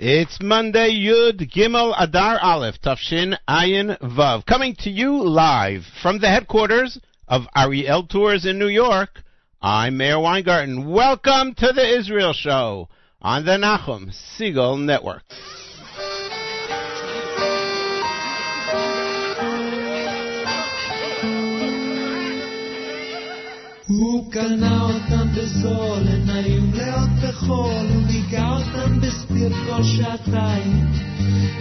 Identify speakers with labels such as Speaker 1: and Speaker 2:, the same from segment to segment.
Speaker 1: It's Monday, Yud Gimel Adar Aleph, Tafshin Ayin Vav, coming to you live from the headquarters of Ariel Tours in New York. I'm Meir Weingarten. Welcome to the Israel Show on the Nachum Segal Network.
Speaker 2: הוא קנה אותם בזול, הן היו מלאות בחול, הוא ניגע אותם בספיר כל שעתיים.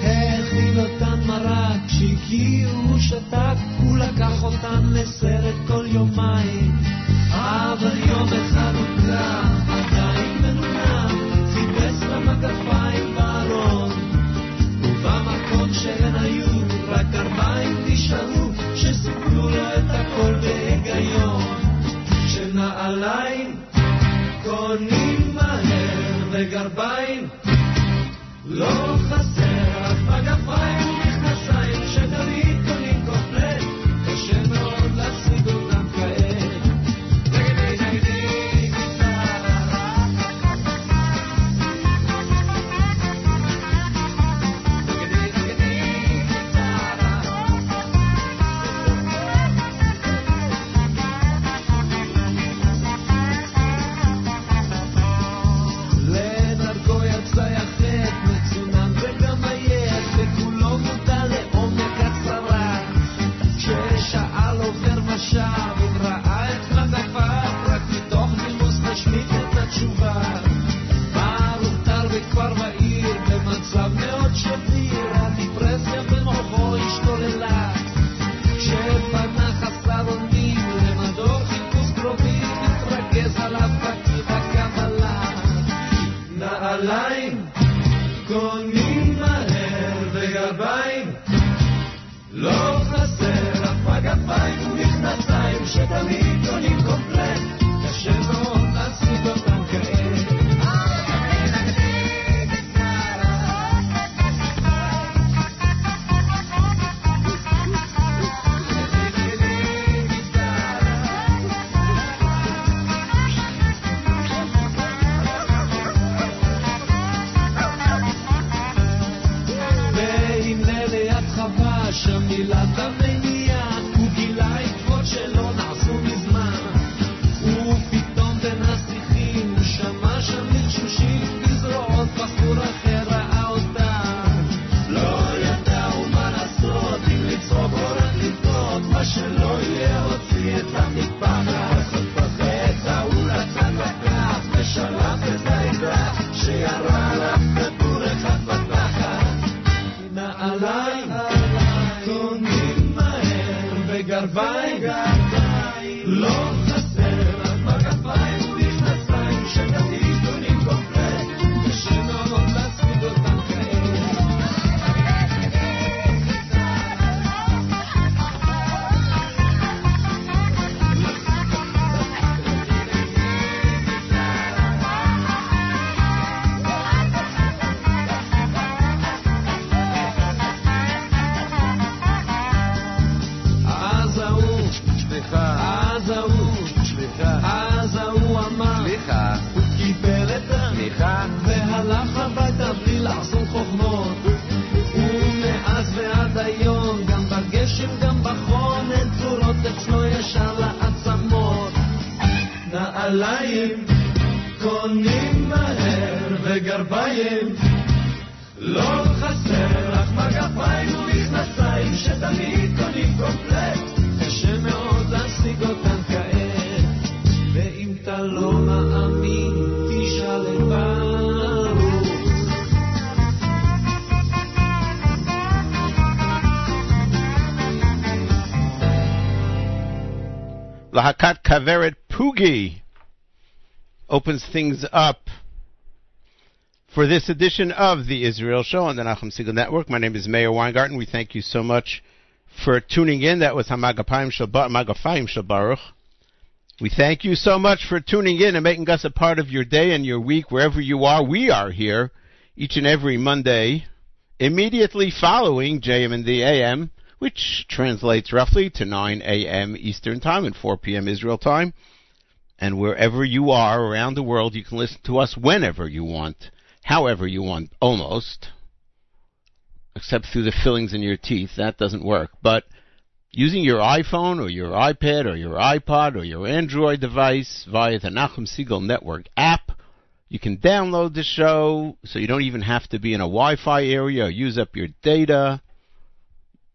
Speaker 2: האכיל אותן מרק, כשהגיעו הוא שתק, הוא לקח אותן לסרט כל יומיים. אבל יום אחד הוא קם, עדיין מנומנם, חיפש למגפיים בארון. ובמקום שהן היו, רק ארבעים נשארו, שסיפרו לו את הכל. שנעליים קונים מהר וגרביים לא חסר, רק מגפיים נעליים קונים מהר וגרביים לא חסר אף מגפיים ומכנסיים שתמיד קונים קומפלט. קשה נעליים קונים מהר וגרביים. לא חסר לך מגפיים ומכנסיים שתמיד קונים קומפלט. קשה מאוד להשיג אותם כעת ואם אתה לא מאמין תשאל את ברוך
Speaker 1: Lahakat Kaveret Pugi opens things up for this edition of the Israel Show on the Nachum Segal Network. My name is Meir Weingarten. We thank you so much for tuning in. That was Hamagapayim Shabaruch. We thank you so much for tuning in and making us a part of your day and your week wherever you are. We are here each and every Monday, immediately following JM and the AM, which translates roughly to 9 a.m. Eastern Time and 4 p.m. Israel Time. And wherever you are around the world, you can listen to us whenever you want. however you want, almost, except through the fillings in your teeth. That doesn't work. But using your iPhone or your iPad or your iPod or your Android device via the Nachum Segal Network app, you can download the show so you don't even have to be in a Wi Fi area or use up your data.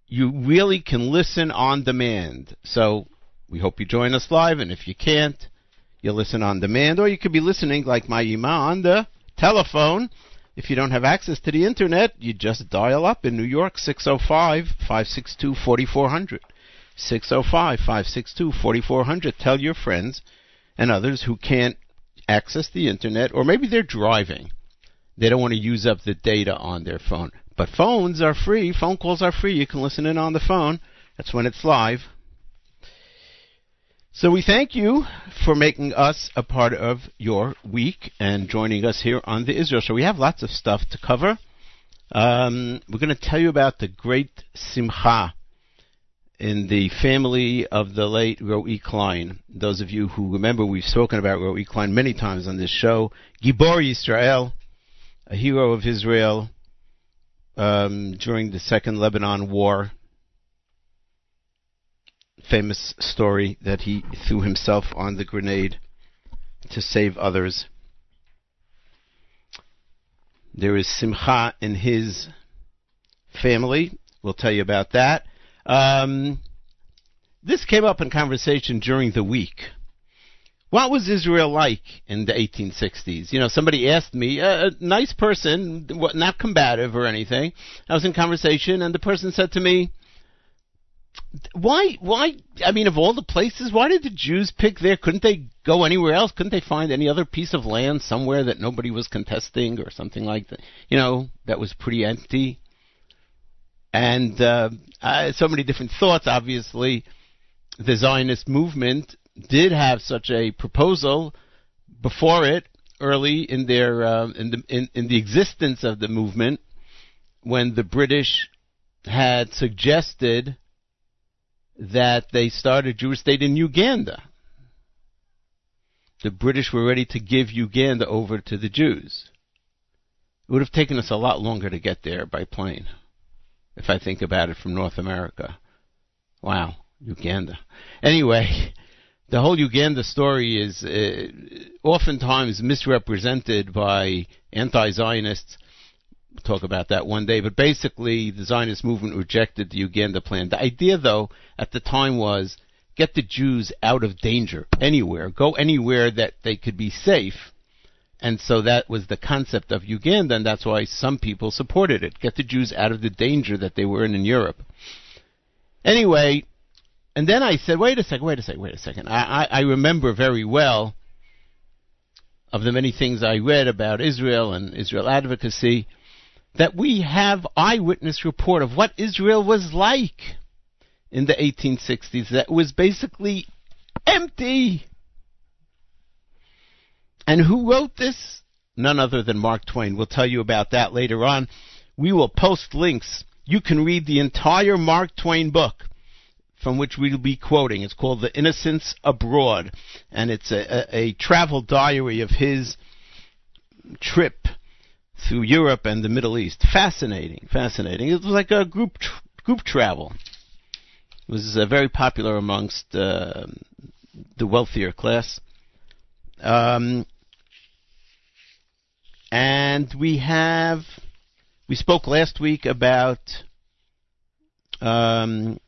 Speaker 1: You really can listen on demand. So we hope you join us live, and if you can't, you listen on demand, or you could be listening like my Ima on the telephone. If you don't have access to the internet, you just dial up in New York 605 562 4400. 605 562 4400. Tell your friends and others who can't access the internet, or maybe they're driving. They don't want to use up the data on their phone. But phones are free. Phone calls are free. You can listen in on the phone. That's when it's live. So we thank you for making us a part of your week and joining us here on the Israel Show. We have lots of stuff to cover. Um, we're going to tell you about the great simcha in the family of the late Roi Klein. Those of you who remember, we've spoken about Roi Klein many times on this show. Gibor Yisrael, a hero of Israel um, during the Second Lebanon War famous story that he threw himself on the grenade to save others. There is simcha in his family. We'll tell you about that. Um, this came up in conversation during the week. What was Israel like in the 1860s? You know, somebody asked me, a, a nice person, not combative or anything. I was in conversation, and the person said to me, why why I mean of all the places why did the Jews pick there? Couldn't they go anywhere else? Couldn't they find any other piece of land somewhere that nobody was contesting or something like that you know that was pretty empty? And uh, uh, so many different thoughts obviously. The Zionist movement did have such a proposal before it early in their uh, in the in, in the existence of the movement when the British had suggested that they started a Jewish state in Uganda. The British were ready to give Uganda over to the Jews. It would have taken us a lot longer to get there by plane, if I think about it from North America. Wow, Uganda. Anyway, the whole Uganda story is uh, oftentimes misrepresented by anti Zionists talk about that one day. But basically, the Zionist movement rejected the Uganda plan. The idea, though, at the time was get the Jews out of danger anywhere, go anywhere that they could be safe. And so that was the concept of Uganda, and that's why some people supported it. Get the Jews out of the danger that they were in in Europe. Anyway, and then I said, wait a second, wait a second, wait a second. I, I, I remember very well of the many things I read about Israel and Israel advocacy that we have eyewitness report of what Israel was like in the 1860s that was basically empty. And who wrote this? None other than Mark Twain. We'll tell you about that later on. We will post links. You can read the entire Mark Twain book from which we'll be quoting. It's called The Innocents Abroad, and it's a, a, a travel diary of his trip through Europe and the Middle East. Fascinating, fascinating. It was like a group tr- group travel. It was uh, very popular amongst uh, the wealthier class. Um, and we have we spoke last week about um,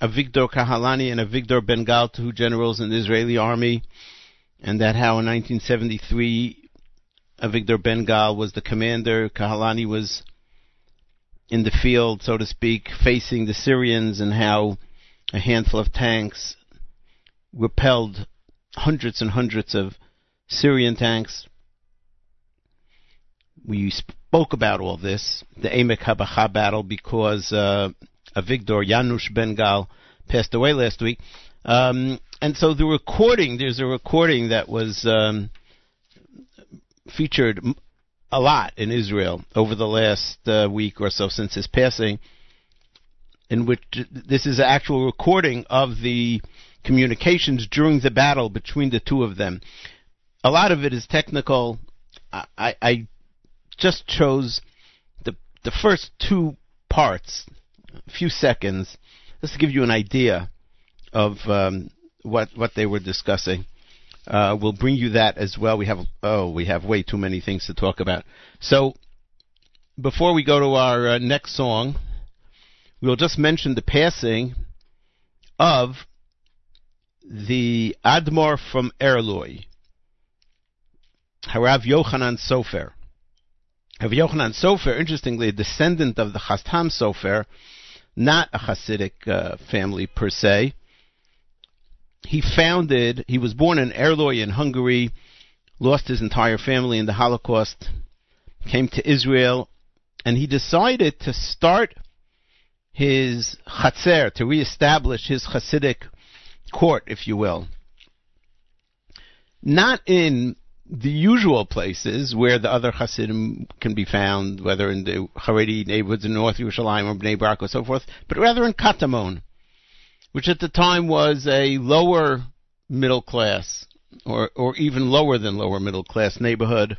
Speaker 1: Avigdor Kahalani and Avigdor Ben-Gal, two generals in the Israeli army, and that how in 1973 Avigdor Ben-Gal was the commander. Kahalani was in the field, so to speak, facing the Syrians, and how a handful of tanks repelled hundreds and hundreds of Syrian tanks. We spoke about all this, the Emek Habacha battle, because uh, Avigdor Janusz Ben-Gal passed away last week. Um, and so the recording, there's a recording that was um, featured a lot in Israel over the last uh, week or so since his passing, in which this is an actual recording of the communications during the battle between the two of them. A lot of it is technical. I, I just chose the the first two parts, a few seconds, just to give you an idea of um, what what they were discussing. Uh, we'll bring you that as well. We have oh, we have way too many things to talk about. So before we go to our uh, next song, we'll just mention the passing of the Admor from Erloi, Harav Yochanan Sofer. Harav Yochanan Sofer, interestingly, a descendant of the Chasam Sofer, not a Hasidic uh, family per se. He founded, he was born in Erloi in Hungary, lost his entire family in the Holocaust, came to Israel, and he decided to start his Chatzer, to reestablish his Hasidic court, if you will. Not in the usual places where the other Hasidim can be found, whether in the Haredi neighborhoods in North Yerushalayim or Bnei Brak or so forth, but rather in Katamon, which at the time was a lower middle class, or, or even lower than lower middle class neighborhood,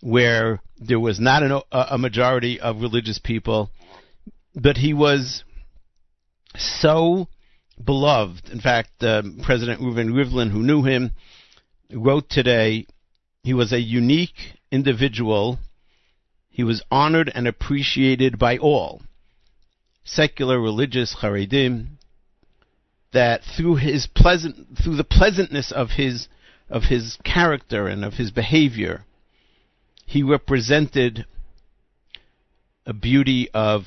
Speaker 1: where there was not an, a majority of religious people, but he was so beloved. In fact, President Reuven Rivlin, who knew him, wrote today he was a unique individual. He was honored and appreciated by all, secular, religious, Haredim, that through his pleasant, through the pleasantness of his, of his character and of his behavior, he represented a beauty of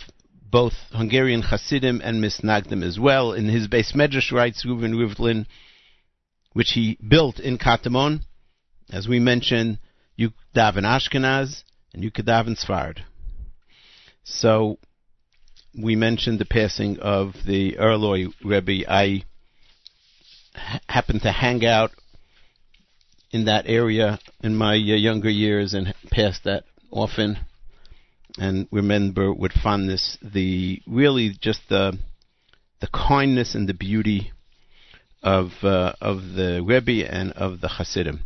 Speaker 1: both Hungarian Hasidim and Misnagdim as well. In his base Medrash writes Reuven Rivlin, which he built in Katamon, as we mentioned, you daven Ashkenaz and you daven Sfard. So we mentioned the passing of the Erloi Rebbe. I happened to hang out in that area in my uh, younger years and passed that often and remember with fondness the really just the the kindness and the beauty of uh, of the Rebbe and of the Hasidim.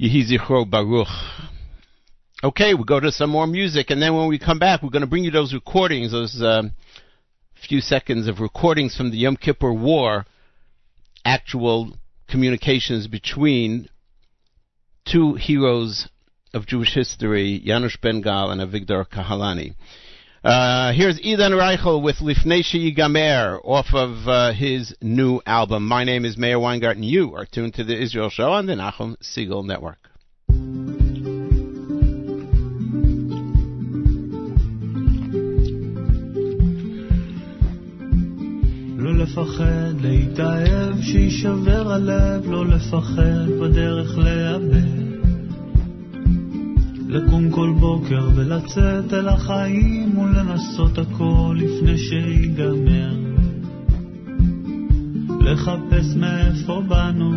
Speaker 1: Yehi Zichro Baruch. Okay, we'll go to some more music, and then when we come back, we're going to bring you those recordings, those um, few seconds of recordings from the Yom Kippur War, actual communications between two heroes of Jewish history, Janusz Ben-Gal and Avigdor Kahalani. Uh, here's Idan Reichel with Lifnei Yigamer off of uh, his new album. My name is Meir Weingarten. You are tuned to the Israel Show on the Nachum Segal Network.
Speaker 3: לפחד להתאהב, שיישבר הלב, לא לפחד בדרך לאבד. לקום כל בוקר ולצאת אל החיים ולנסות הכל לפני שיגמר. לחפש מאיפה באנו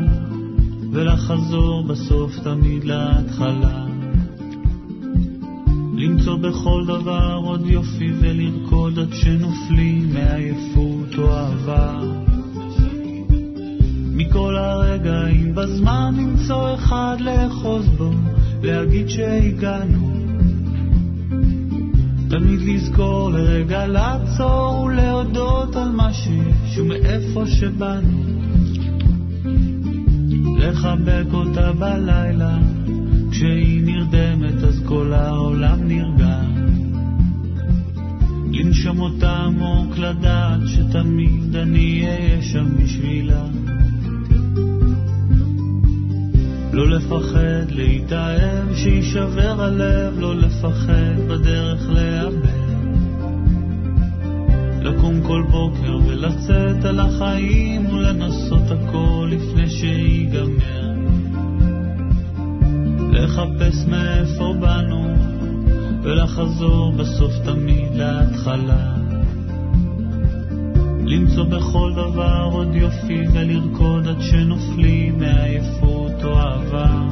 Speaker 3: ולחזור בסוף תמיד להתחלה. למצוא בכל דבר עוד יופי ולרקוד עד שנופלים מעייפות או אהבה. מכל הרגעים בזמן למצוא אחד לאחוז בו להגיד שהגענו. תמיד לזכור לרגע לעצור ולהודות על מה שיש ומאיפה שבאנו. לחבק אותה בלילה, כשהיא נרדמת אז כל העולם נרגע. לנשום אותה עמוק לדעת שתמיד אני אהיה שם בשבילה. לא לפחד להתאהב, שיישבר הלב, לא לפחד בדרך לאבד. לקום כל בוקר ולצאת על החיים ולנסות הכל לפני שיגמר. לחפש מאיפה באנו ולחזור בסוף תמיד להתחלה. למצוא בכל דבר עוד יופי ולרקוד עד שנופלים מעייפות או אהבה.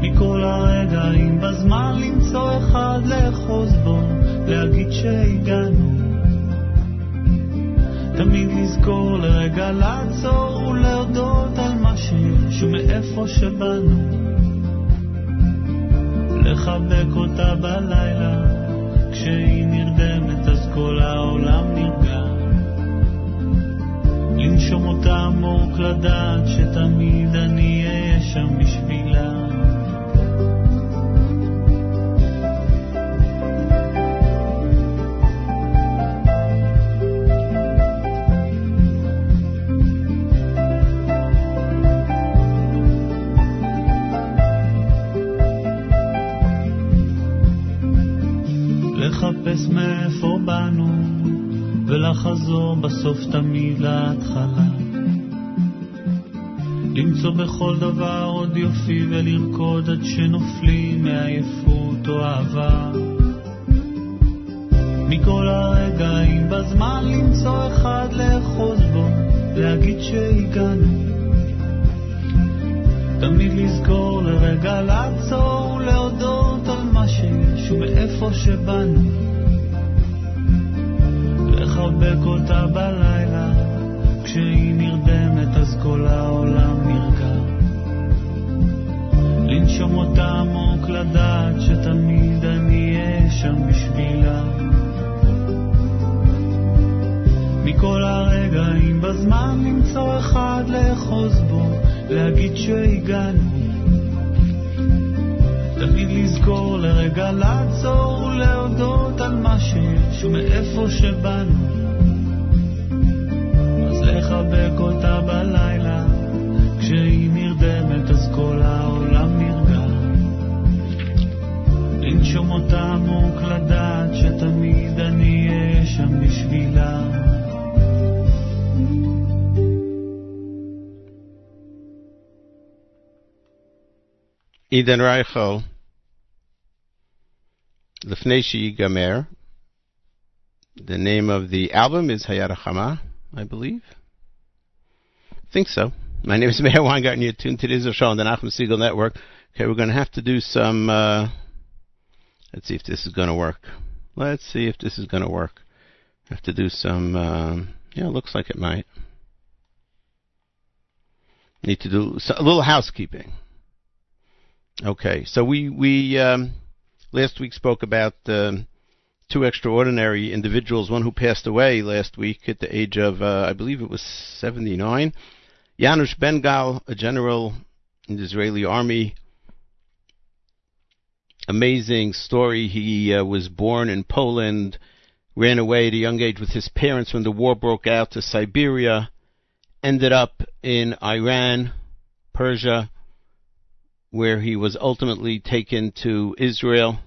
Speaker 3: מכל הרגעים בזמן למצוא אחד לאחוז בו, להגיד שהגענו. תמיד לזכור לרגע לעצור ולהודות על מה שיש ומאיפה שבאנו. לחבק אותה בלילה, כשהיא נרדמת אז כל העולם נרגע. לנשום אותה עמוק לדעת שתמיד אני אהיה שם בשבילה. לחפש מאיפה באנו ולחזור בסוף תמיד להתחלה. למצוא בכל דבר עוד יופי ולרקוד עד שנופלים מעייפות או אהבה. מכל הרגעים בזמן למצוא אחד לאחוז בו, להגיד שהגענו. תמיד לזכור לרגע לעצור ולהודות על מה שיש ומאיפה שבאנו. לחבק אותה בלילה, כשהיא נרדמת אז כל העולם נרגע. לנשום אותה עמוק לדעת שתמיד אני אהיה שם בשבילה. מכל הרגעים בזמן למצוא אחד לאחוז בו, להגיד שהגענו. תמיד לזכור לרגע לעצור ולהודות על מה שיש ומאיפה שבאנו. אז לחבק אותה בלילה, כשהיא נרדמת אז כל העולם נרגע. לנשום אותה עמוק לדעת שתמיד אני אהיה שם בשבילה.
Speaker 1: Idan Reichel, Lefnei Gamer. The name of the album is Hayat Chama, I believe. I think so. My name is Meir Weingarten. You're tuned to the Show on the Nachum Segal Network. Okay, we're going to have to do some. Uh, let's see if this is going to work. Let's see if this is going to work. Have to do some. Um, yeah, looks like it might. Need to do a little housekeeping. Okay, so we we um, last week spoke about um, two extraordinary individuals. One who passed away last week at the age of, uh, I believe it was 79. Janusz Ben-Gal, a general in the Israeli army. Amazing story. He uh, was born in Poland, ran away at a young age with his parents when the war broke out to Siberia, ended up in Iran, Persia, where he was ultimately taken to Israel.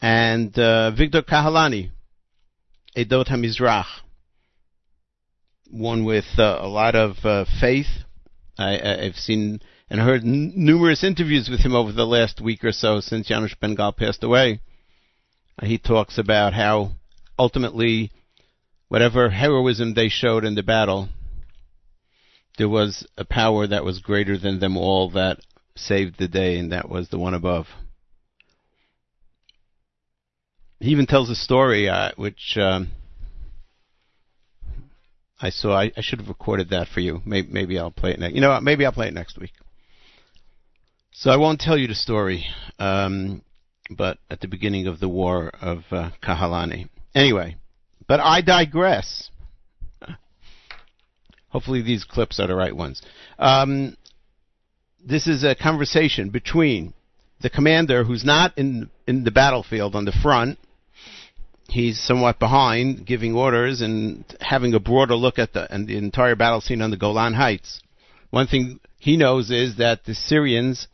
Speaker 1: And uh, Victor Kahalani, Edot HaMizrach, one with uh, a lot of uh, faith. I, have seen and heard n- numerous interviews with him over the last week or so since Janusz Ben-Gal passed away. he talks about how ultimately, whatever heroism they showed in the battle, there was a power that was greater than them all that saved the day, and that was the one above. He even tells a story uh, which um, I saw. I, I, should have recorded that for you. Maybe, maybe I'll play it next. You know? Maybe I'll play it next week. So I won't tell you the story, um, but at the beginning of the war of uh, Kahalani. Anyway, but I digress. Hopefully, these clips are the right ones. Um, this is a conversation between the commander, who's not in in the battlefield on the front. He's somewhat behind, giving orders and having a broader look at the and the entire battle scene on the Golan Heights. One thing he knows is that the Syrians,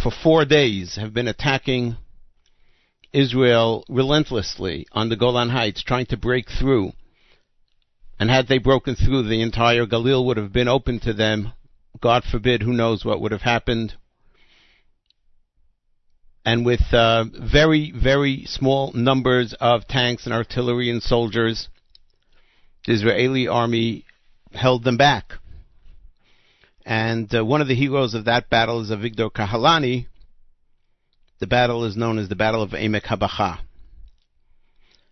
Speaker 1: for four days, have been attacking Israel relentlessly on the Golan Heights, trying to break through and had they broken through, the entire Galil would have been open to them. God forbid, who knows what would have happened. And with uh, very, very small numbers of tanks and artillery and soldiers, the Israeli army held them back. And uh, one of the heroes of that battle is Avigdor Kahalani. The battle is known as the Battle of Emek Habacha.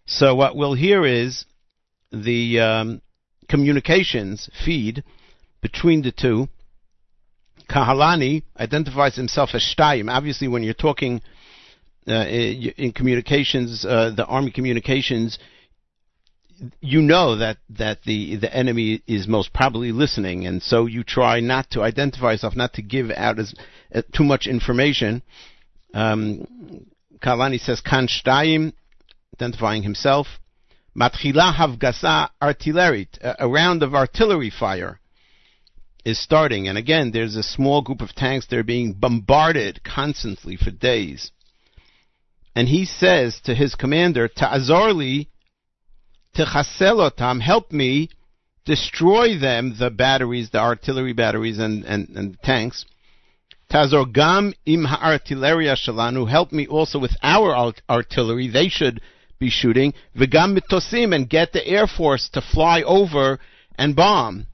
Speaker 1: So what we'll hear is the um, communications feed between the two. Kahalani identifies himself as Shtayim. Obviously, when you're talking uh, in, communications, uh, the army communications, you know that that the the enemy is most probably listening, and so you try not to identify yourself, not to give out as uh, too much information. Um, says kan shtayim, identifying himself. Matchila havgasa artillery, uh, a round of artillery fire is starting, and again, there's a small group of tanks that are being bombarded constantly for days. And he says to his commander, Ta'azorli Techaselotam, help me destroy them, the batteries, the artillery batteries and, and, and tanks. Tazorgam im ha'artilleria shalanu, help me also with our art- artillery, they should be shooting. V'gam mitosim, and get the Air Force to fly over and bomb.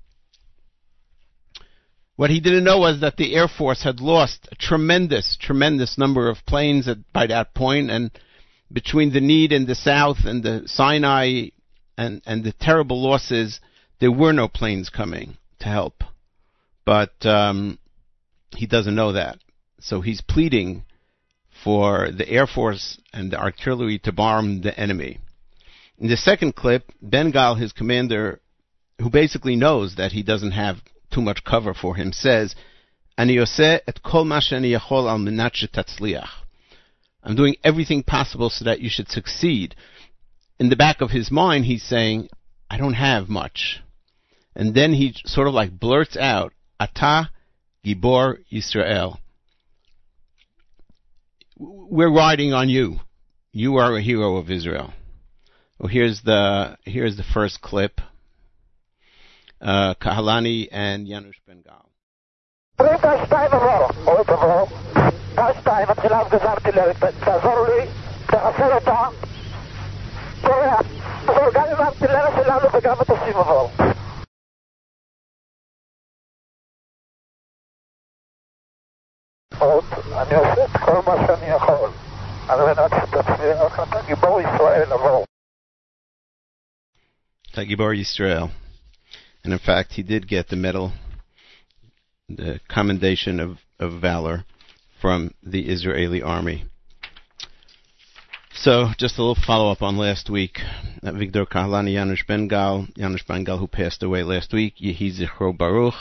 Speaker 1: What he didn't know was that the Air Force had lost a tremendous, tremendous number of planes at, by that point, and between the need in the south and the Sinai and, and the terrible losses, there were no planes coming to help. But um, he doesn't know that. So he's pleading for the Air Force and the artillery to bomb the enemy. In the second clip, Ben-Gal, his commander, who basically knows that he doesn't have too much cover for him, says, "Ani yoseh et kol ma sheni yachol al menat shetatzliach." I'm doing everything possible so that you should succeed. In the back of his mind, he's saying, I don't have much. And then he sort of like blurts out, Ata Gibor Yisrael we're riding on you. You are a hero of Israel. Well, here's the here's the first clip. Uh, Kahalani and Janusz Ben-Gal.
Speaker 4: תעזור אני עושה את כל מה שאני יכול, על מנת ישראל עבור.
Speaker 1: Gibor Yisrael. And in fact, he did get the medal, the commendation of, of valor from the Israeli army. So, just a little follow up on last week. Victor Kahalani, Janusz Ben-Gal, Janusz Ben-Gal, who passed away last week, Yehi Zichro Baruch,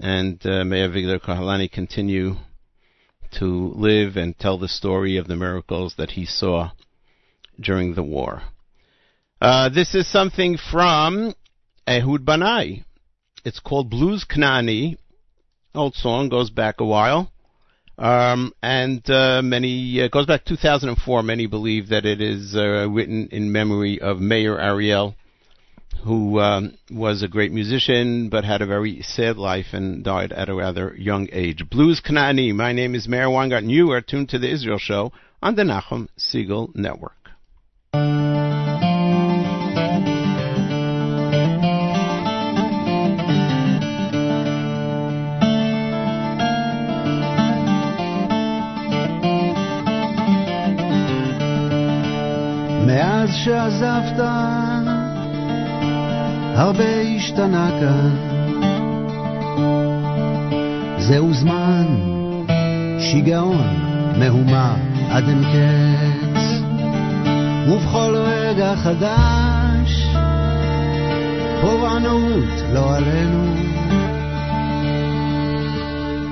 Speaker 1: and uh, may Victor Kahalani continue to live and tell the story of the miracles that he saw during the war. Uh, this is something from Ehud Banai. It's called Blues Kanani. Old song goes back a while. Um, and uh, many uh, goes back 2004. Many believe that it is uh, written in memory of Meir Ariel, who um, was a great musician but had a very sad life and died at a rather young age. Blues Kanani. My name is Meir and You are tuned to the Israel Show on the Nachum Segal Network.
Speaker 5: מאז שעזבת הרבה השתנה כאן. זהו זמן, שיגעון, מהומה עד אין קץ. ובכל רגע חדש, פורענות לא עלינו.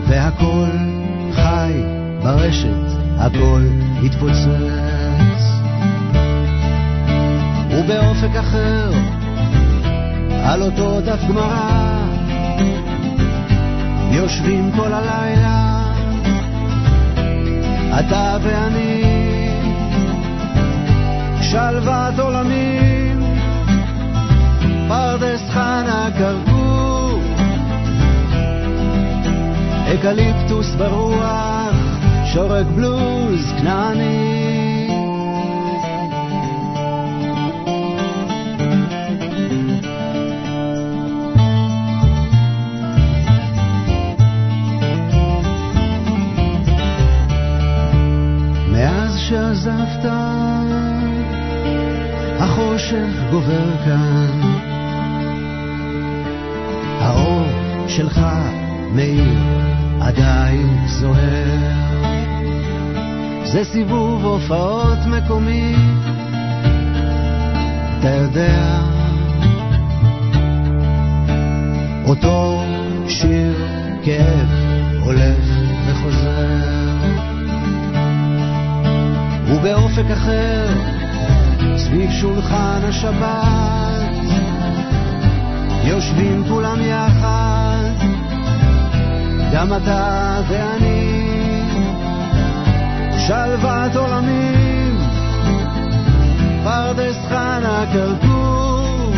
Speaker 5: והכל חי ברשת, הכל התפוצץ. ובאופק אחר, על אותו דף גמרא, יושבים כל הלילה, אתה ואני, שלוות עולמים, פרדס חנה כרכור, אקליפטוס ברוח, שורק בלוז כנעני. מאז שעזבת, החושך גובר כאן. האור שלך מאיר עדיין זוהר. זה סיבוב הופעות מקומי, אתה יודע, אותו שיר כאב הולך וחוזר. ובאופק אחר, סביב שולחן השבת, יושבים כולם יחד, גם אתה ואני, שלוות עולמים, פרדס חנה כרכור,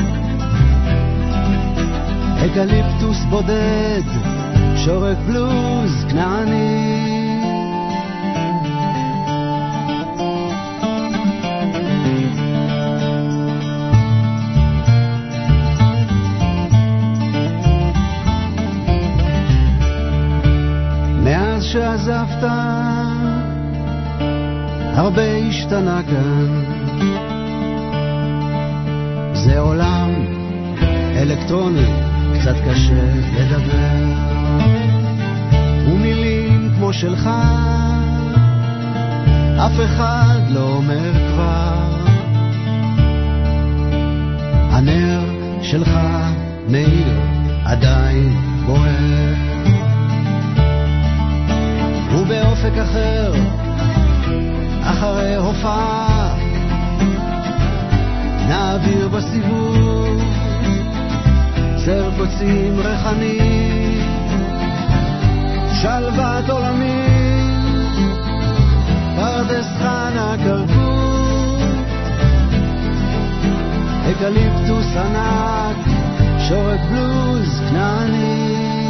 Speaker 5: אקליפטוס בודד, שורק בלוז כנעני. שעזבת, הרבה השתנה כאן. זה עולם אלקטרוני, קצת קשה לדבר. ומילים כמו שלך, אף אחד לא אומר כבר. הנר שלך מאיר עדיין בוער. ובאופק אחר, אחרי הופעה, נעביר בסיבוב סר קוצים ריחני, שלוות עולמים, פרדס חנה כרכור, אקליפטוס ענק, שורק בלוז כנעני.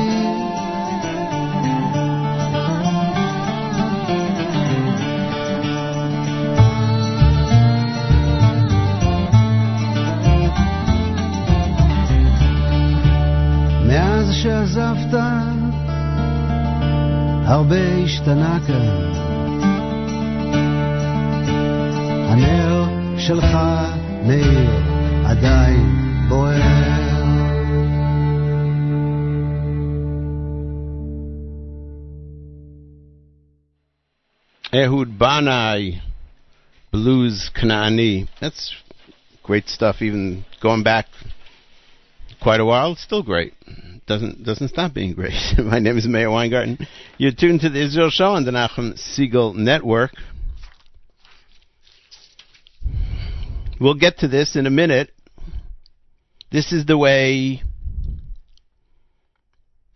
Speaker 5: הרבה השתנה כאן. הנר שלך מאיר עדיין בוער.
Speaker 1: Ehud Banai, Blues Kanani. That's great stuff. Even going back quite a while, it's still great. Doesn't doesn't stop being great. My name is Meir Weingarten. You're tuned to the Israel Show on the Nachum Segal Network. We'll get to this in a minute. This is the way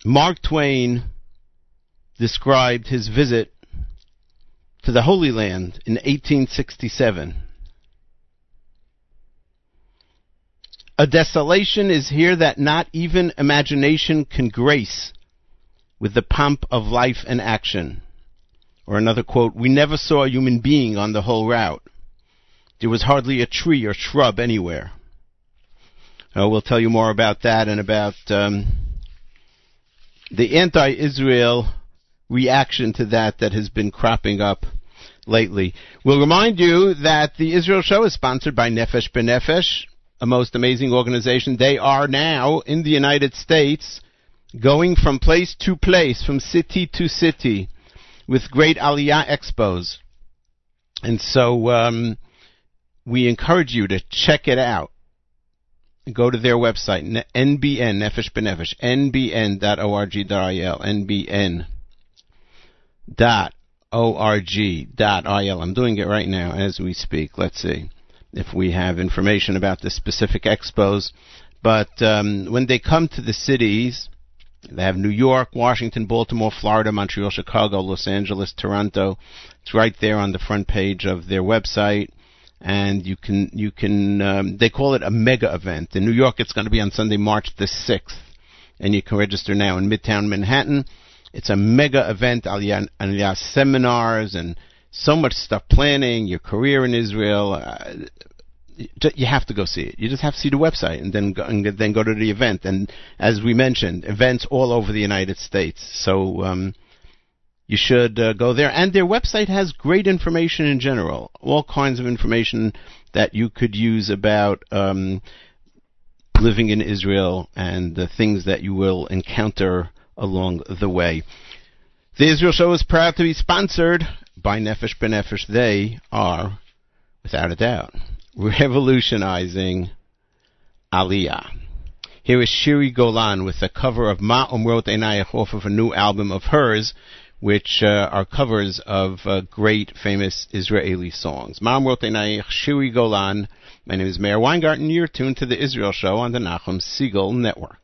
Speaker 1: Mark Twain described his visit to the Holy Land in 1867. A desolation is here that not even imagination can grace with the pomp of life and action. Or another quote, we never saw a human being on the whole route. There was hardly a tree or shrub anywhere. Uh, we'll tell you more about that and about um, the anti-Israel reaction to that that has been cropping up lately. We'll remind you that the Israel Show is sponsored by Nefesh B'Nefesh, a most amazing organization. They are now in the United States going from place to place, from city to city, with great Aliyah expos. And so um, we encourage you to check it out. Go to their website, NBN, Nefesh B'Nefesh, nbn.org.il, nbn dot. I'm doing it right now as we speak. Let's see if we have information about the specific expos. But um, when they come to the cities, they have New York, Washington, Baltimore, Florida, Montreal, Chicago, Los Angeles, Toronto. It's right there on the front page of their website. And you can, you can, um, they call it a mega event. In New York, it's going to be on Sunday, March the 6th. And you can register now in Midtown Manhattan. It's a mega event, aliyah seminars and so much stuff planning, your career in Israel. Uh, you have to go see it. You just have to see the website and then go, and then go to the event. And as we mentioned, events all over the United States. So um, you should uh, go there. And their website has great information in general, all kinds of information that you could use about um, living in Israel and the things that you will encounter along the way.
Speaker 6: The Israel Show is proud to be sponsored by Nefesh B'Nefesh. They are, without a doubt, revolutionizing Aliyah. Here is Shiri Golan with a cover of Ma Umrot Einayach off of a new album of hers, which uh, are covers of uh, great, famous Israeli songs. Ma Umrot Einayach, Shiri Golan. My name is Meir Weingarten. You're tuned to the Israel Show on the Nachum Segal Network.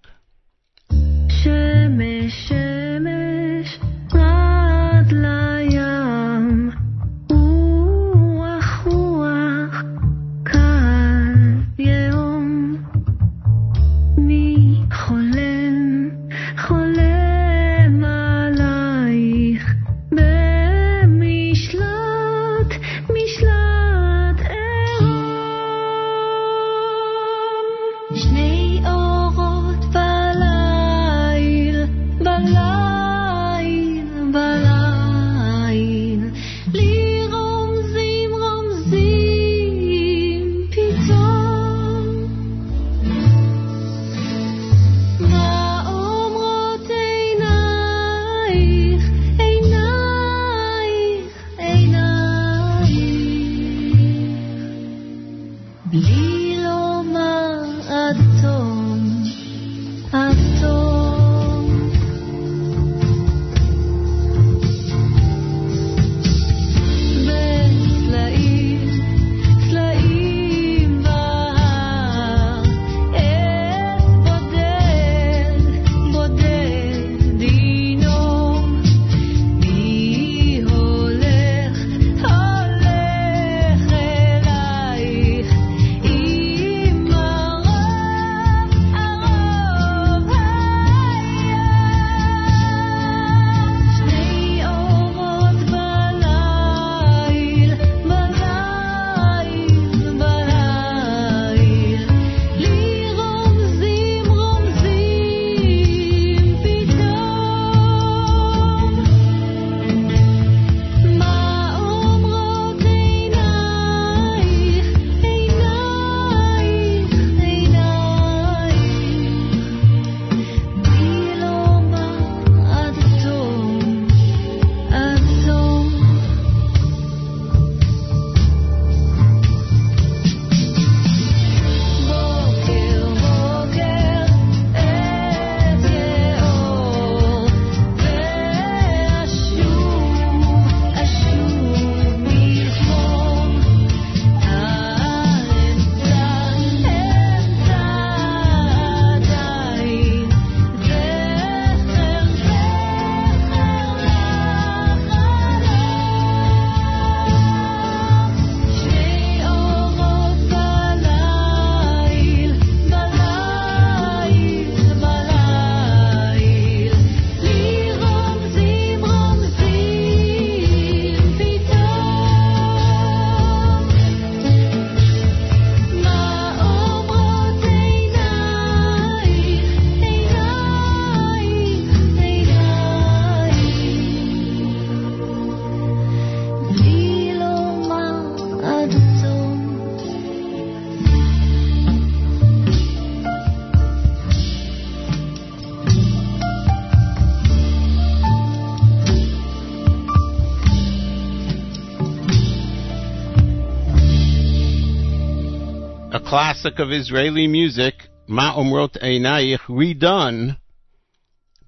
Speaker 6: Classic of Israeli music, Ma Umrot Einayich, redone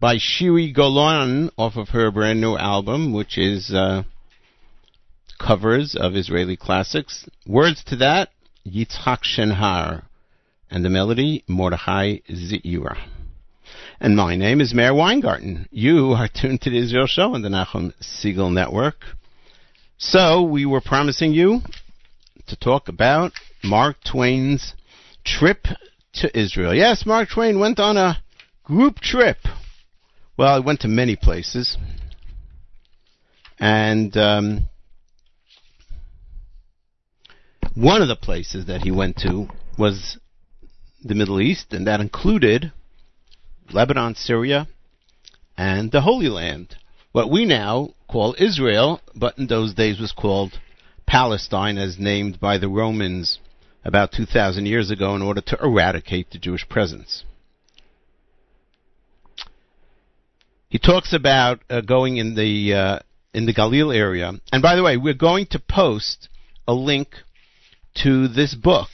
Speaker 6: by Shiri Golan off of her brand new album, which is uh, covers of Israeli classics. Words to that, Yitzhak Shenhar, and the melody, Mordechai Zeira. And my name is Meir Weingarten. You are tuned to the Israel Show on the Nachum Segal Network. So, we were promising you to talk about Mark Twain's trip to Israel. Yes, Mark Twain went on a group trip. Well, he went to many places. And um, one of the places that he went to was the Middle East, and that included Lebanon, Syria, and the Holy Land. What we now call Israel, but in those days was called Palestine, as named by the Romans about 2,000 years ago in order to eradicate the Jewish presence.
Speaker 1: he talks about uh, going in the uh, in the Galil area. And by the way, we're going to post a link to this book.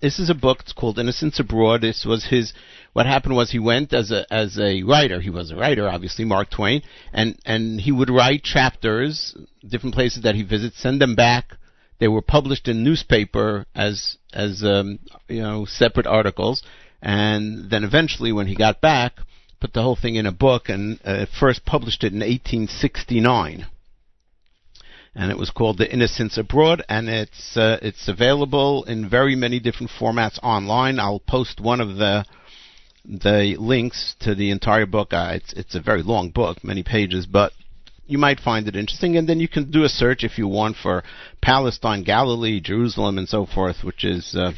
Speaker 1: This is a book. It's called Innocents Abroad. This was his. What happened was he went as a as a writer. He was a writer, obviously, Mark Twain, and and he would write chapters, different places that he visits, send them back. They were published in newspaper as as um, you know separate articles, and then eventually, when he got back, put the whole thing in a book and uh, first published it in 1869 and it was called The Innocents Abroad, and it's uh, it's available in very many different formats online. I'll post one of the the links to the entire book. Uh, it's it's a very long book, many pages, but you might find it interesting, and then you can do a search if you want for Palestine, Galilee, Jerusalem, and so forth, which is uh,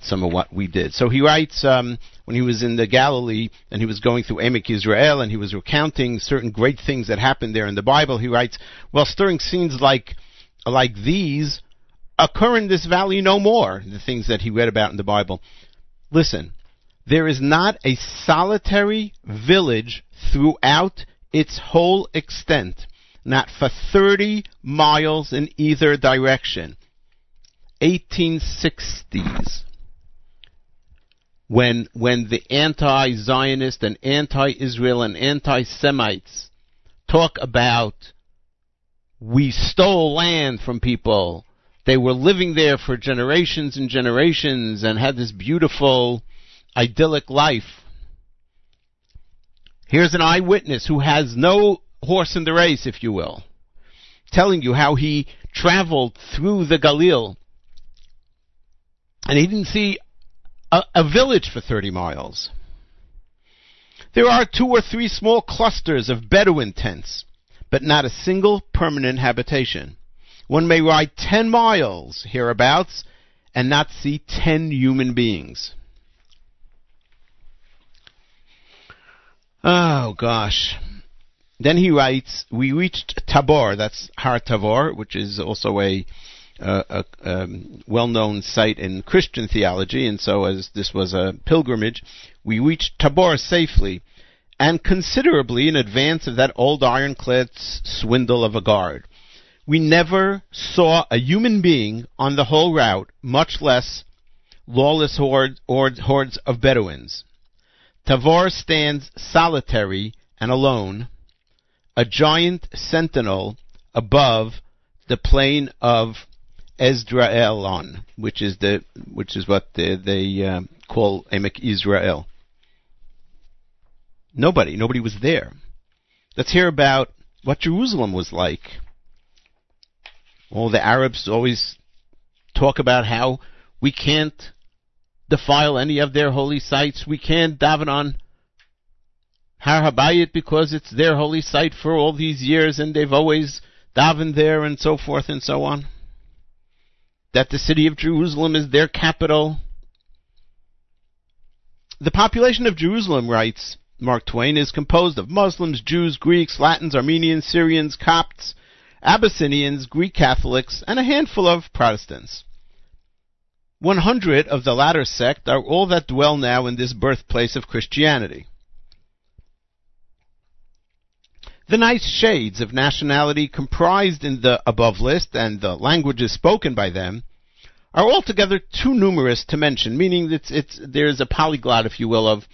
Speaker 1: some of what we did. So he writes um, when he was in the Galilee and he was going through Emek Israel and he was recounting certain great things that happened there in the Bible. He writes, "Well, stirring scenes like like these occur in this valley no more." The things that he read about in the Bible. Listen, there is not a solitary village throughout its whole extent, not for 30 miles in either direction. 1860s when when the anti-Zionist and anti-Israel and anti-Semites talk about we stole land from people, they were living there for generations and generations and had this beautiful idyllic life. Here's an eyewitness who has no horse in the race, if you will, telling you how he traveled through the Galil and he didn't see a, a village for 30 miles. There are two or three small clusters of Bedouin tents, but not a single permanent habitation. One may ride 10 miles hereabouts and not see 10 human beings. Oh gosh. Then he writes, we reached Tabor, that's Har Tabor, which is also a uh, a um, well-known site in Christian theology, and so as this was a pilgrimage, we reached Tabor safely, and considerably in advance of that old ironclad swindle of a guard. We never saw a human being on the whole route, much less lawless horde, horde, hordes of Bedouins. Tavor stands solitary and alone, a giant sentinel above the plain of Esdraelon, which is the which is what they, they uh, call Emek Israel. Nobody, nobody was there. Let's hear about what Jerusalem was like. All the Arabs always talk about how we can't defile any of their holy sites. We can't daven on Har Habayit because it's their holy site for all these years and they've always davened there and so forth and so on that the city of Jerusalem is their capital. The population of Jerusalem, writes Mark Twain, is composed of Muslims, Jews, Greeks, Latins, Armenians, Syrians, Copts, Abyssinians, Greek Catholics, and a handful of Protestants. One hundred of the latter sect are all that dwell now in this birthplace of Christianity. The nice shades of nationality comprised in the above list and the languages spoken by them are altogether too numerous to mention, meaning it's, it's, there's a polyglot, if you will, of,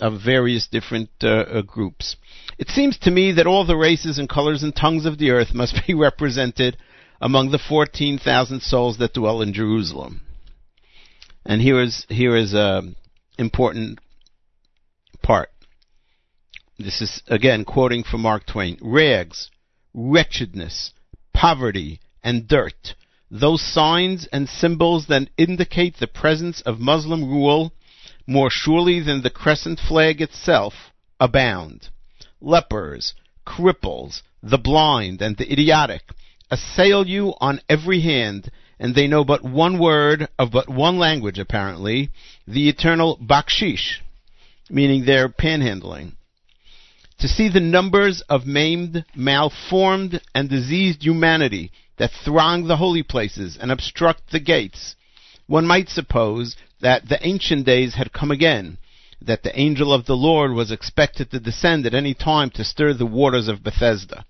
Speaker 1: of various different uh, uh, groups. It seems to me that all the races and colors and tongues of the earth must be represented among the 14,000 souls that dwell in Jerusalem. And here is, here is an important part. This is again quoting from Mark Twain. Rags, wretchedness, poverty, and dirt. Those signs and symbols that indicate the presence of Muslim rule more surely than the crescent flag itself abound. Lepers, cripples, the blind, and the idiotic assail you on every hand, and they know but one word of but one language, apparently, the eternal bakshish, meaning they're panhandling to see the numbers of maimed, malformed, and diseased humanity that throng the holy places and obstruct the gates, one might suppose that the ancient days had come again.
Speaker 7: that the angel of the Lord was expected to descend at any time to stir the waters of Bethesda.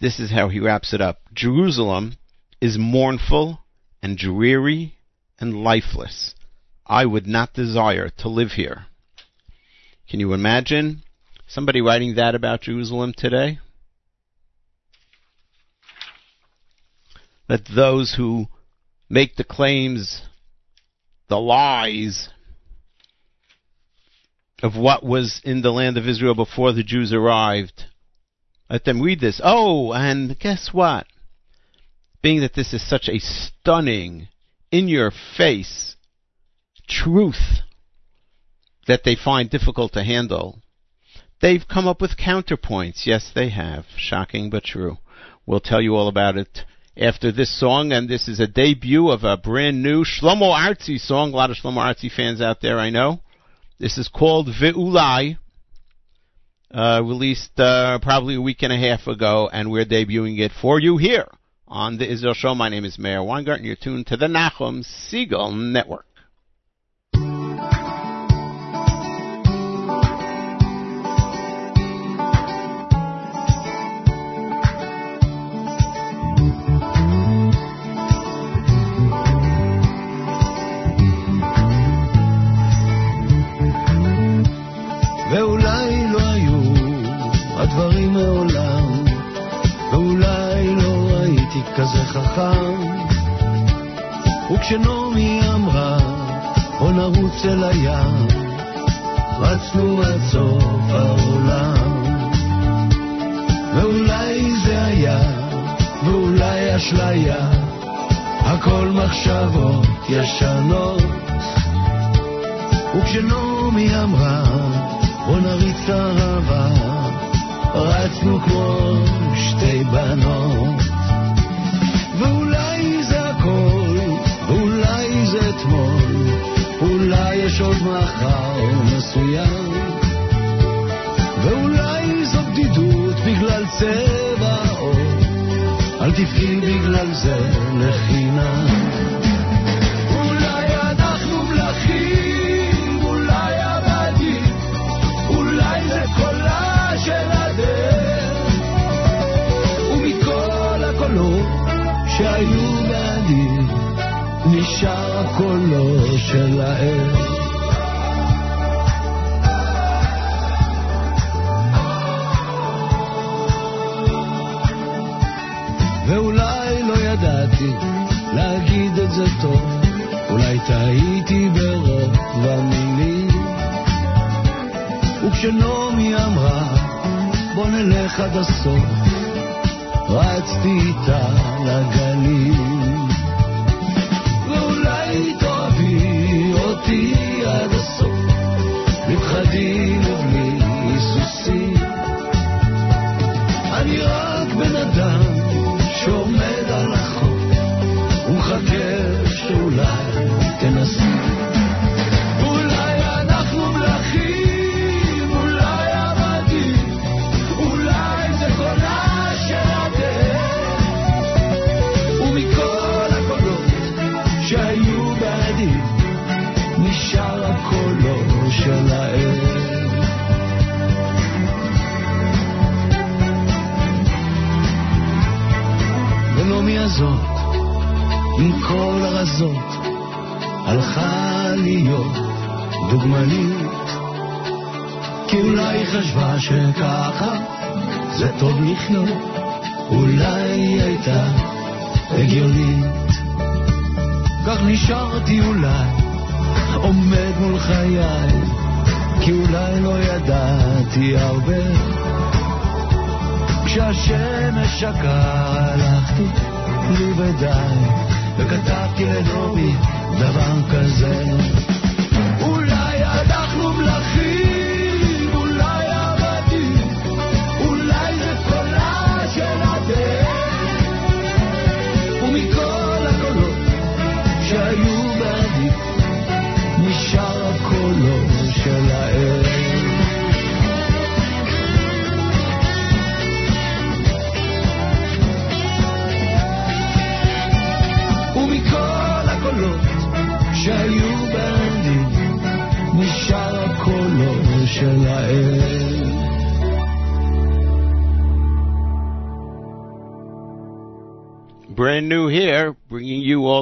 Speaker 7: This is how he wraps it up. Jerusalem is mournful and dreary and lifeless. I would not desire to live here. Can you imagine somebody writing that about Jerusalem today? That those who make the claims, the lies of what was in the land of Israel before the Jews arrived, let them read this. Oh, and guess what? Being that this is such a stunning, in your face truth that they find difficult to handle, they've come up with counterpoints. Yes, they have. Shocking but true. We'll tell you all about it after this song, and this is a debut of a brand new Shlomo Artzi song. A lot of Shlomo Artzi fans out there, I know. This is called Ve'ulai, uh, released uh, probably a week and a half ago, and we're debuting it for you here on the Israel Show. My name is Meir Weingarten. You're tuned to the Nachum Segal Network.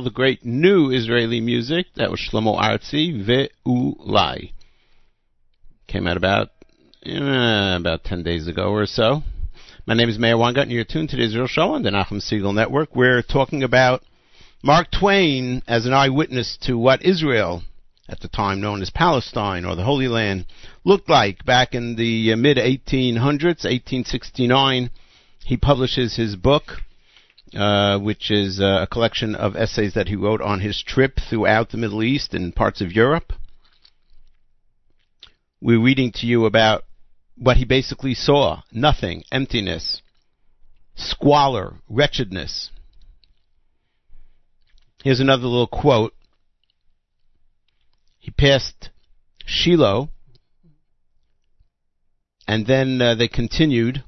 Speaker 1: All the great new Israeli music. That was Shlomo Artzi, Ve'ulai. Came out about, uh, about 10 days ago or so. My name is Meir Weingarten, and you're tuned to the Israel Show on the Nachum Segal Network. We're talking about Mark Twain as an eyewitness to what Israel, at the time known as Palestine or the Holy Land, looked like back in the uh, mid 1800s, 1869. He publishes his book, uh, which is uh, a collection of essays that he wrote on his trip throughout the Middle East and parts of Europe. We're reading to you about what he basically saw nothing, emptiness, squalor, wretchedness. Here's another little quote. He passed Shiloh, and then uh, they continued.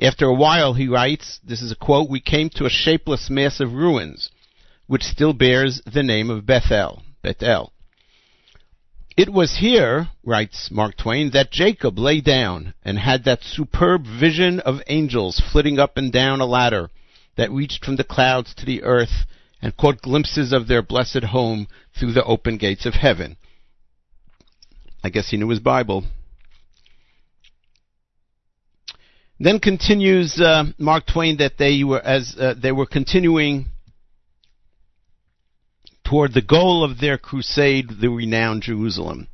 Speaker 1: After a while, he writes, this is a quote, we came to a shapeless mass of ruins, which still bears the name of Bethel, Bethel. It was here, writes Mark Twain, that Jacob lay down and had that superb vision of angels flitting up and down a ladder that reached from the clouds to the earth and caught glimpses of their blessed home through the open gates of heaven. I guess he knew his Bible. Then continues uh, Mark Twain that they were as uh, they were continuing toward the goal of their crusade, the renowned Jerusalem.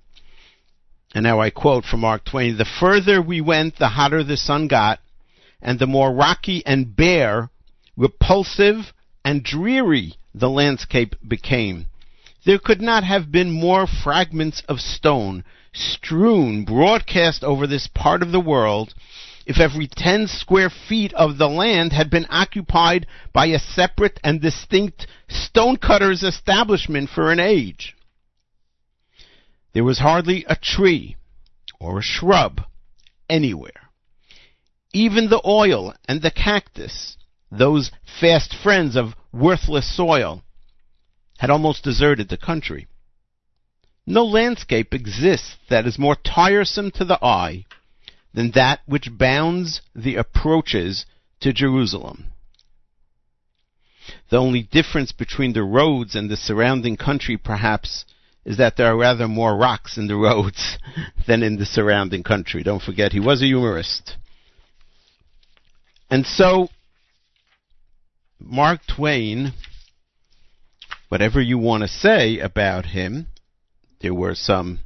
Speaker 1: And now I quote from Mark Twain: "The further we went, the hotter the sun got, and the more rocky and bare, repulsive and dreary the landscape became." There could not have been more fragments of stone strewn broadcast over this part of the world if every 10 square feet of the land had been occupied by a separate and distinct stonecutter's establishment for an age. There was hardly a tree or a shrub anywhere. Even the oil and the cactus, those fast friends of worthless soil, had almost deserted the country. No landscape exists that is more tiresome to the eye than that which bounds the approaches to Jerusalem. The only difference between the roads and the surrounding country, perhaps, is that there are rather more rocks in the roads than in the surrounding country. Don't forget, he was a humorist. And so, Mark Twain, whatever you want to say about him, there were some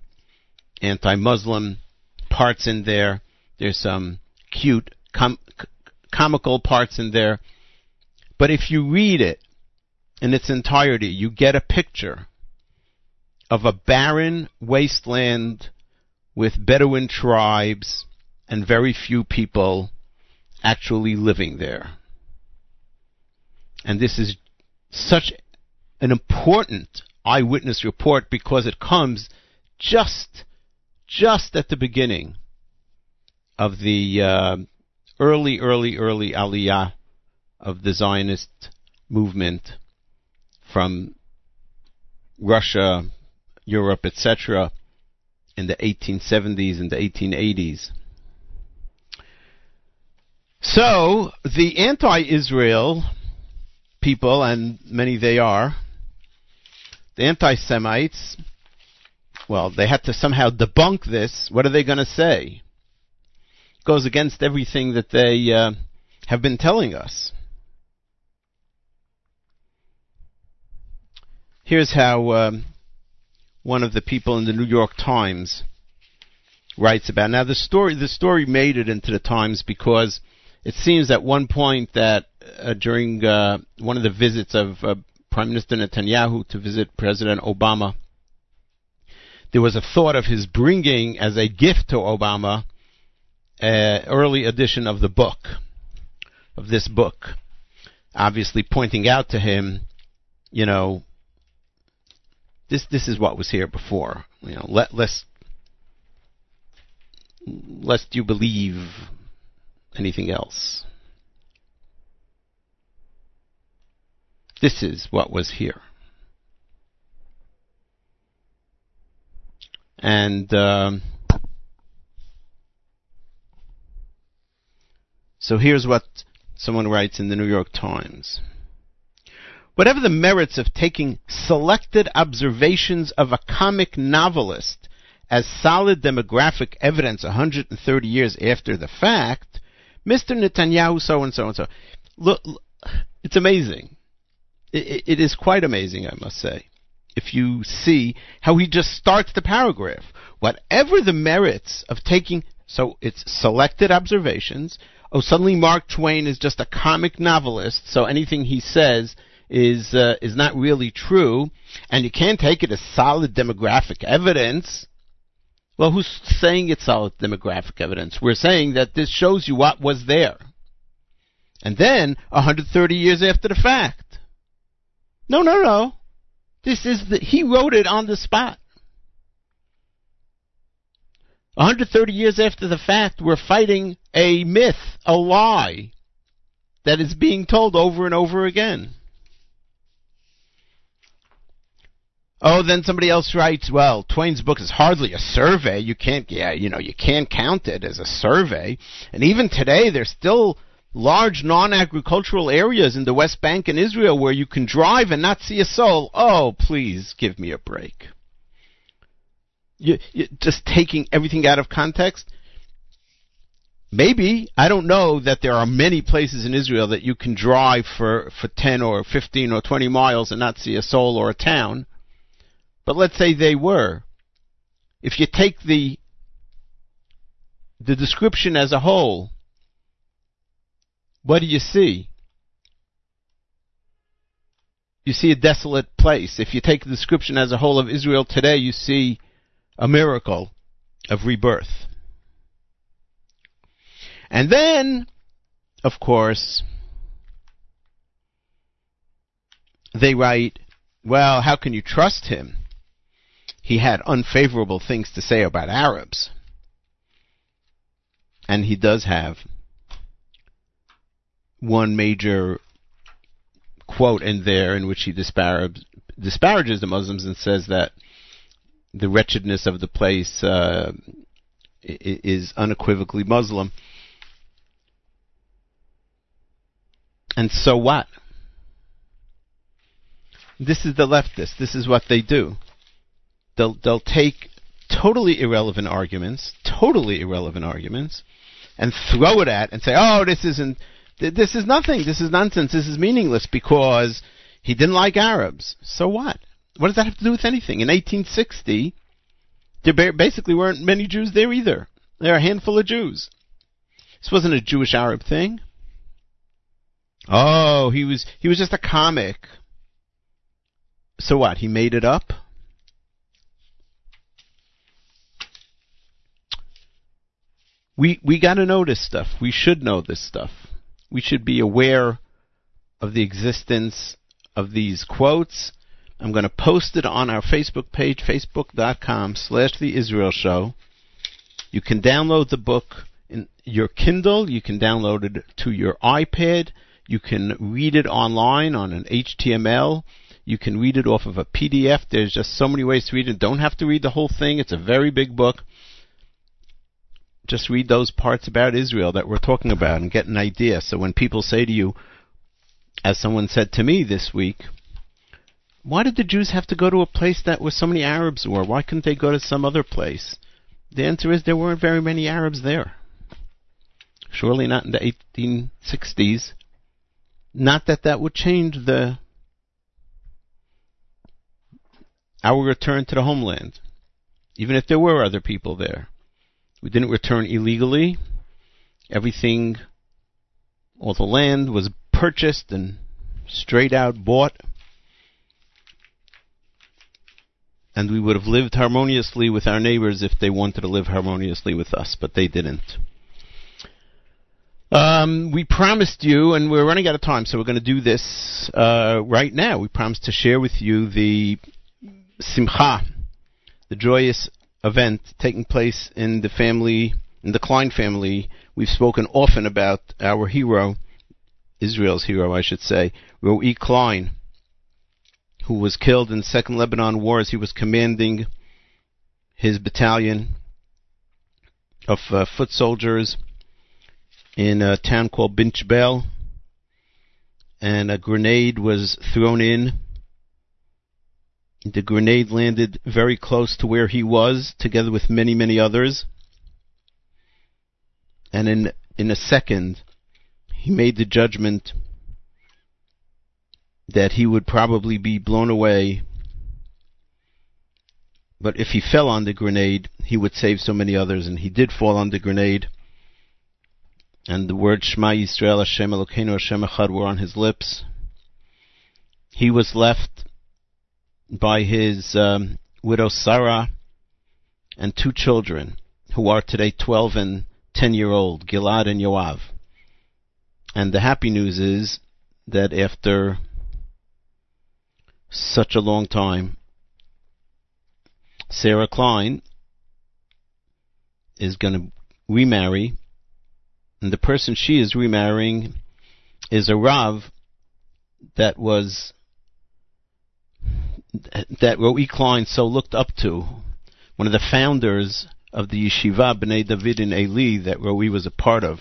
Speaker 1: anti Muslim parts in there. There's some cute, com- comical parts in there. But if you read it in its entirety, you get a picture of a barren wasteland with Bedouin tribes and very few people actually living there. And this is such an important eyewitness report because it comes just just at the beginning of the uh, early, early, early aliyah of the Zionist movement from Russia, Europe, etc., in the 1870s and the 1880s. So, the anti Israel people, and many they are, the anti Semites, well, they had to somehow debunk this. What are they going to say? Goes against everything that they uh, have been telling us. Here's how um, one of the people in the New York Times writes about. Now, the story the story made it into the Times because it seems at one point that uh, during uh, one of the visits of uh, Prime Minister Netanyahu to visit President Obama, there was a thought of his bringing as a gift to Obama uh, early edition of the book, of this book, obviously pointing out to him, you know, this this is what was here before. You know, let lest lest you believe anything else. This is what was here. And um, So here's what someone writes in the New York Times. whatever the merits of taking selected observations of a comic novelist as solid demographic evidence 130 years after the fact, Mr. Netanyahu so and so and so. Look, it's amazing. It, it is quite amazing, I must say, if you see how he just starts the paragraph. Whatever the merits of taking, so it's selected observations. Oh, suddenly Mark Twain is just a comic novelist, so anything he says is uh, is not really true, and you can't take it as solid demographic evidence. Well, who's saying it's solid demographic evidence? We're saying that this shows you what was there. And then, 130 years after the fact. No, no, no. This is the, he wrote it on the spot. 130 years after the fact, we're fighting a myth, a lie, that is being told over and over again. Oh, then somebody else writes, well, Twain's book is hardly a survey. You can't, yeah, you know, you can't count it as a survey. And even today, there's still large non-agricultural areas in the West Bank and Israel where you can drive and not see a soul. Oh, please give me a break. You, you, just taking everything out of context. Maybe I don't know that there are many places in Israel that you can drive for for 10 or 15 or 20 miles and not see a soul or a town. But let's say they were. If you take the the description as a whole, what do you see? You see a desolate place. If you take the description as a whole of Israel today, you see a miracle of rebirth. And then, of course, they write, well, how can you trust him? He had unfavorable things to say about Arabs. And he does have one major quote in there in which he disparages, the Muslims and says that the wretchedness of the place uh, is unequivocally Muslim. And so what? This is the leftists. This is what they do. They'll they'll take totally irrelevant arguments, totally irrelevant arguments, and throw it at and say, "Oh, this isn't. This is nothing. This is nonsense. This is meaningless because he didn't like Arabs. So what? What does that have to do with anything? In 1860, there basically weren't many Jews there either. There are a handful of Jews. This wasn't a Jewish Arab thing. Oh, he was he was just a comic. So what? He made it up? We we got to know this stuff. We should know this stuff. We should be aware of the existence of these quotes. I'm going to post it on our Facebook page, facebook.com slash the Israel Show. You can download the book in your Kindle. You can download it to your iPad. You can read it online on an HTML. You can read it off of a PDF. There's just so many ways to read it. Don't have to read the whole thing. It's a very big book. Just read those parts about Israel that we're talking about and get an idea. So when people say to you, as someone said to me this week, why did the Jews have to go to a place that where so many Arabs were? Why couldn't they go to some other place? The answer is there weren't very many Arabs there. Surely not in the 1860s. Not that that would change the our return to the homeland, even if there were other people there. We didn't return illegally. Everything, all the land was purchased and straight out bought. And we would have lived harmoniously with our neighbors if they wanted to live harmoniously with us, but they didn't. Um, we promised you, and we're running out of time, so we're going to do this uh, right now. We promised to share with you the Simcha, the joyous event taking place in the family, in the Klein family. We've spoken often about our hero, Israel's hero, I should say, Roi Klein, who was killed in the Second Lebanon War as he was commanding his battalion of uh, foot soldiers in a town called Bint Jbeil. and a grenade was thrown in. The grenade landed very close to where he was, together with many, many others. And in in a second, he made the judgment that he would probably be blown away. But if he fell on the grenade, he would save so many others, and he did fall on the grenade. And the words Shema Yisrael Hashem Elokeinu Hashem Echad were on his lips. He was left by his um, widow Sarah and two children, who are today 12 and 10 year old, Gilad and Yoav. And the happy news is that after such a long time, Sarah Klein is going to remarry, and the person she is remarrying is a Rav that was that Roi Klein so looked up to, one of the founders of the yeshiva B'nai David in Eli that Roi was a part of.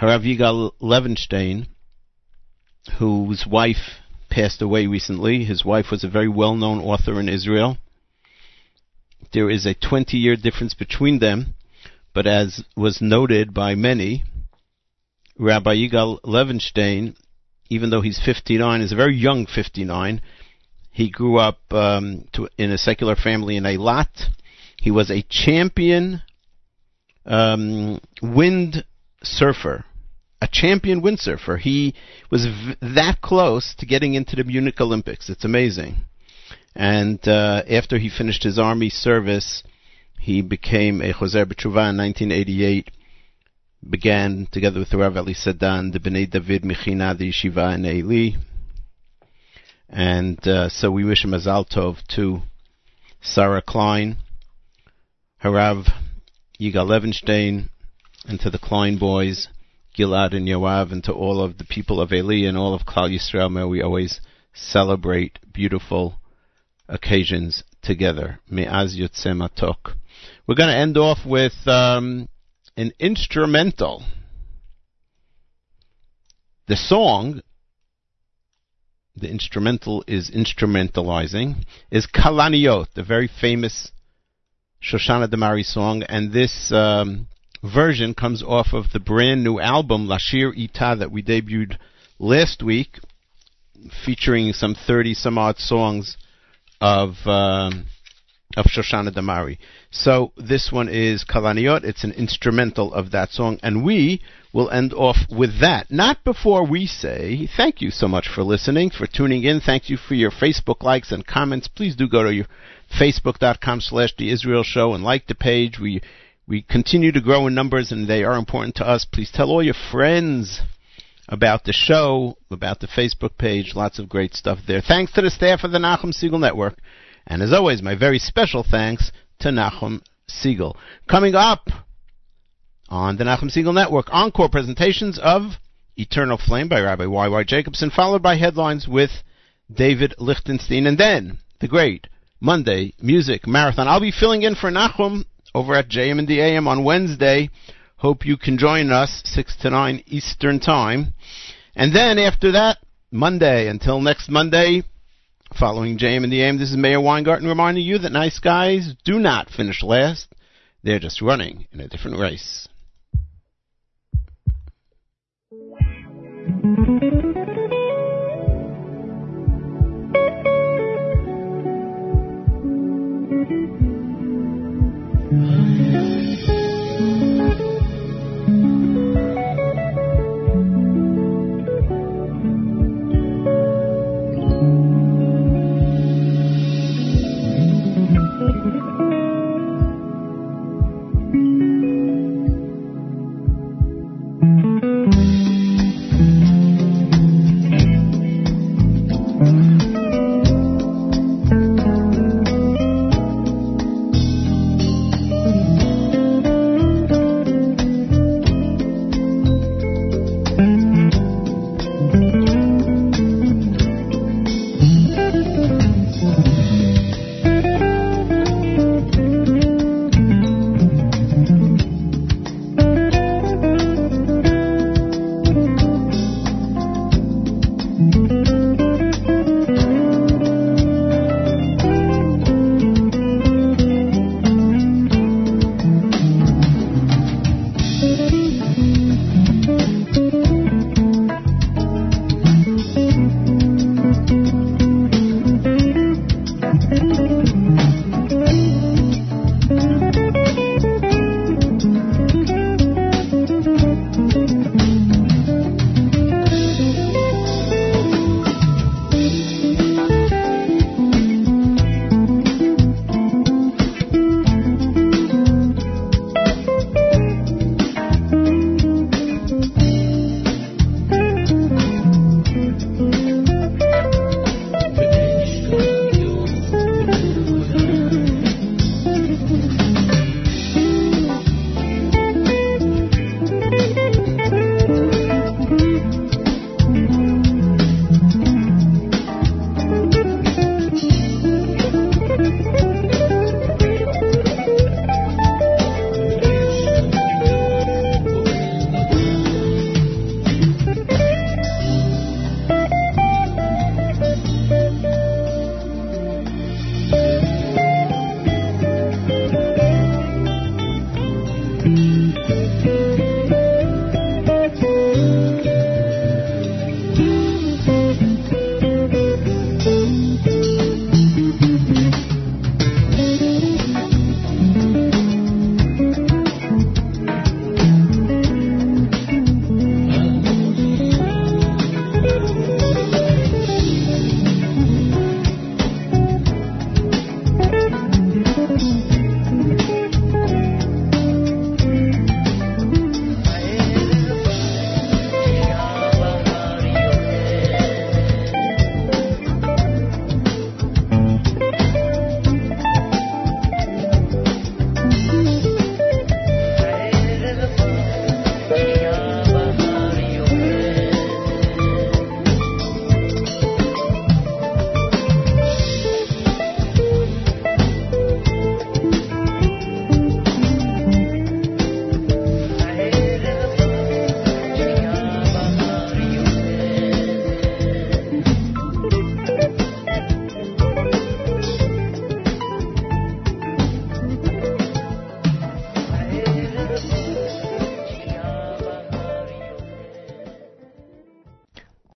Speaker 1: Harav Yigal Levenstein, whose wife passed away recently. His wife was a very well-known author in Israel. There is a 20-year difference between them, but as was noted by many, Rabbi Yigal Levenstein, even though he's 59, is a very young 59. He grew up um, to, in a secular family in Eilat. He was a champion um, wind surfer a champion windsurfer. He was v- that close to getting into the Munich Olympics. It's amazing. And uh, after he finished his army service, he became a Choser B'Tshuva in 1988. Began together with Rav Eli Sadan, the Bnei David Mechina, the yeshiva in. And uh, so we wish him Mazal Tov to Sarah Klein, Harav Yigal Levenstein, and to the Klein boys. Gilad and Yoav, and to all of the people of Eli and all of Klal Yisrael. May we always celebrate beautiful occasions together. Me'az Yotzeh Matok. We're going to end off with um, an instrumental. The song, the instrumental is instrumentalizing, is Kalaniot, the very famous Shoshana Damari song, and this um, version comes off of the brand new album Lashir Ita that we debuted last week, featuring some thirty some odd songs of um, of Shoshana Damari. So this one is Kalaniot. It's an instrumental of that song, and we will end off with that. Not before we say thank you so much for listening, for tuning in. Thank you for your Facebook likes and comments. Please do go to your facebook.com slash the Israel Show and like the page. We we continue to grow in numbers and they are important to us. Please tell all your friends about the show, about the Facebook page. Lots of great stuff there. Thanks to the staff of the Nachum Segal Network. And as always, my very special thanks to Nachum Segal. Coming up on the Nachum Segal Network, encore presentations of Eternal Flame by Rabbi Y.Y. Jacobson, followed by headlines with David Lichtenstein, and then the great Monday Music Marathon. I'll be filling in for Nachum over at JM and the AM on Wednesday. Hope you can join us 6 to 9 Eastern Time. And then after that, Monday, until next Monday, following JM and the AM, this is Meir Weingarten reminding you that nice guys do not finish last. They're just running in a different race.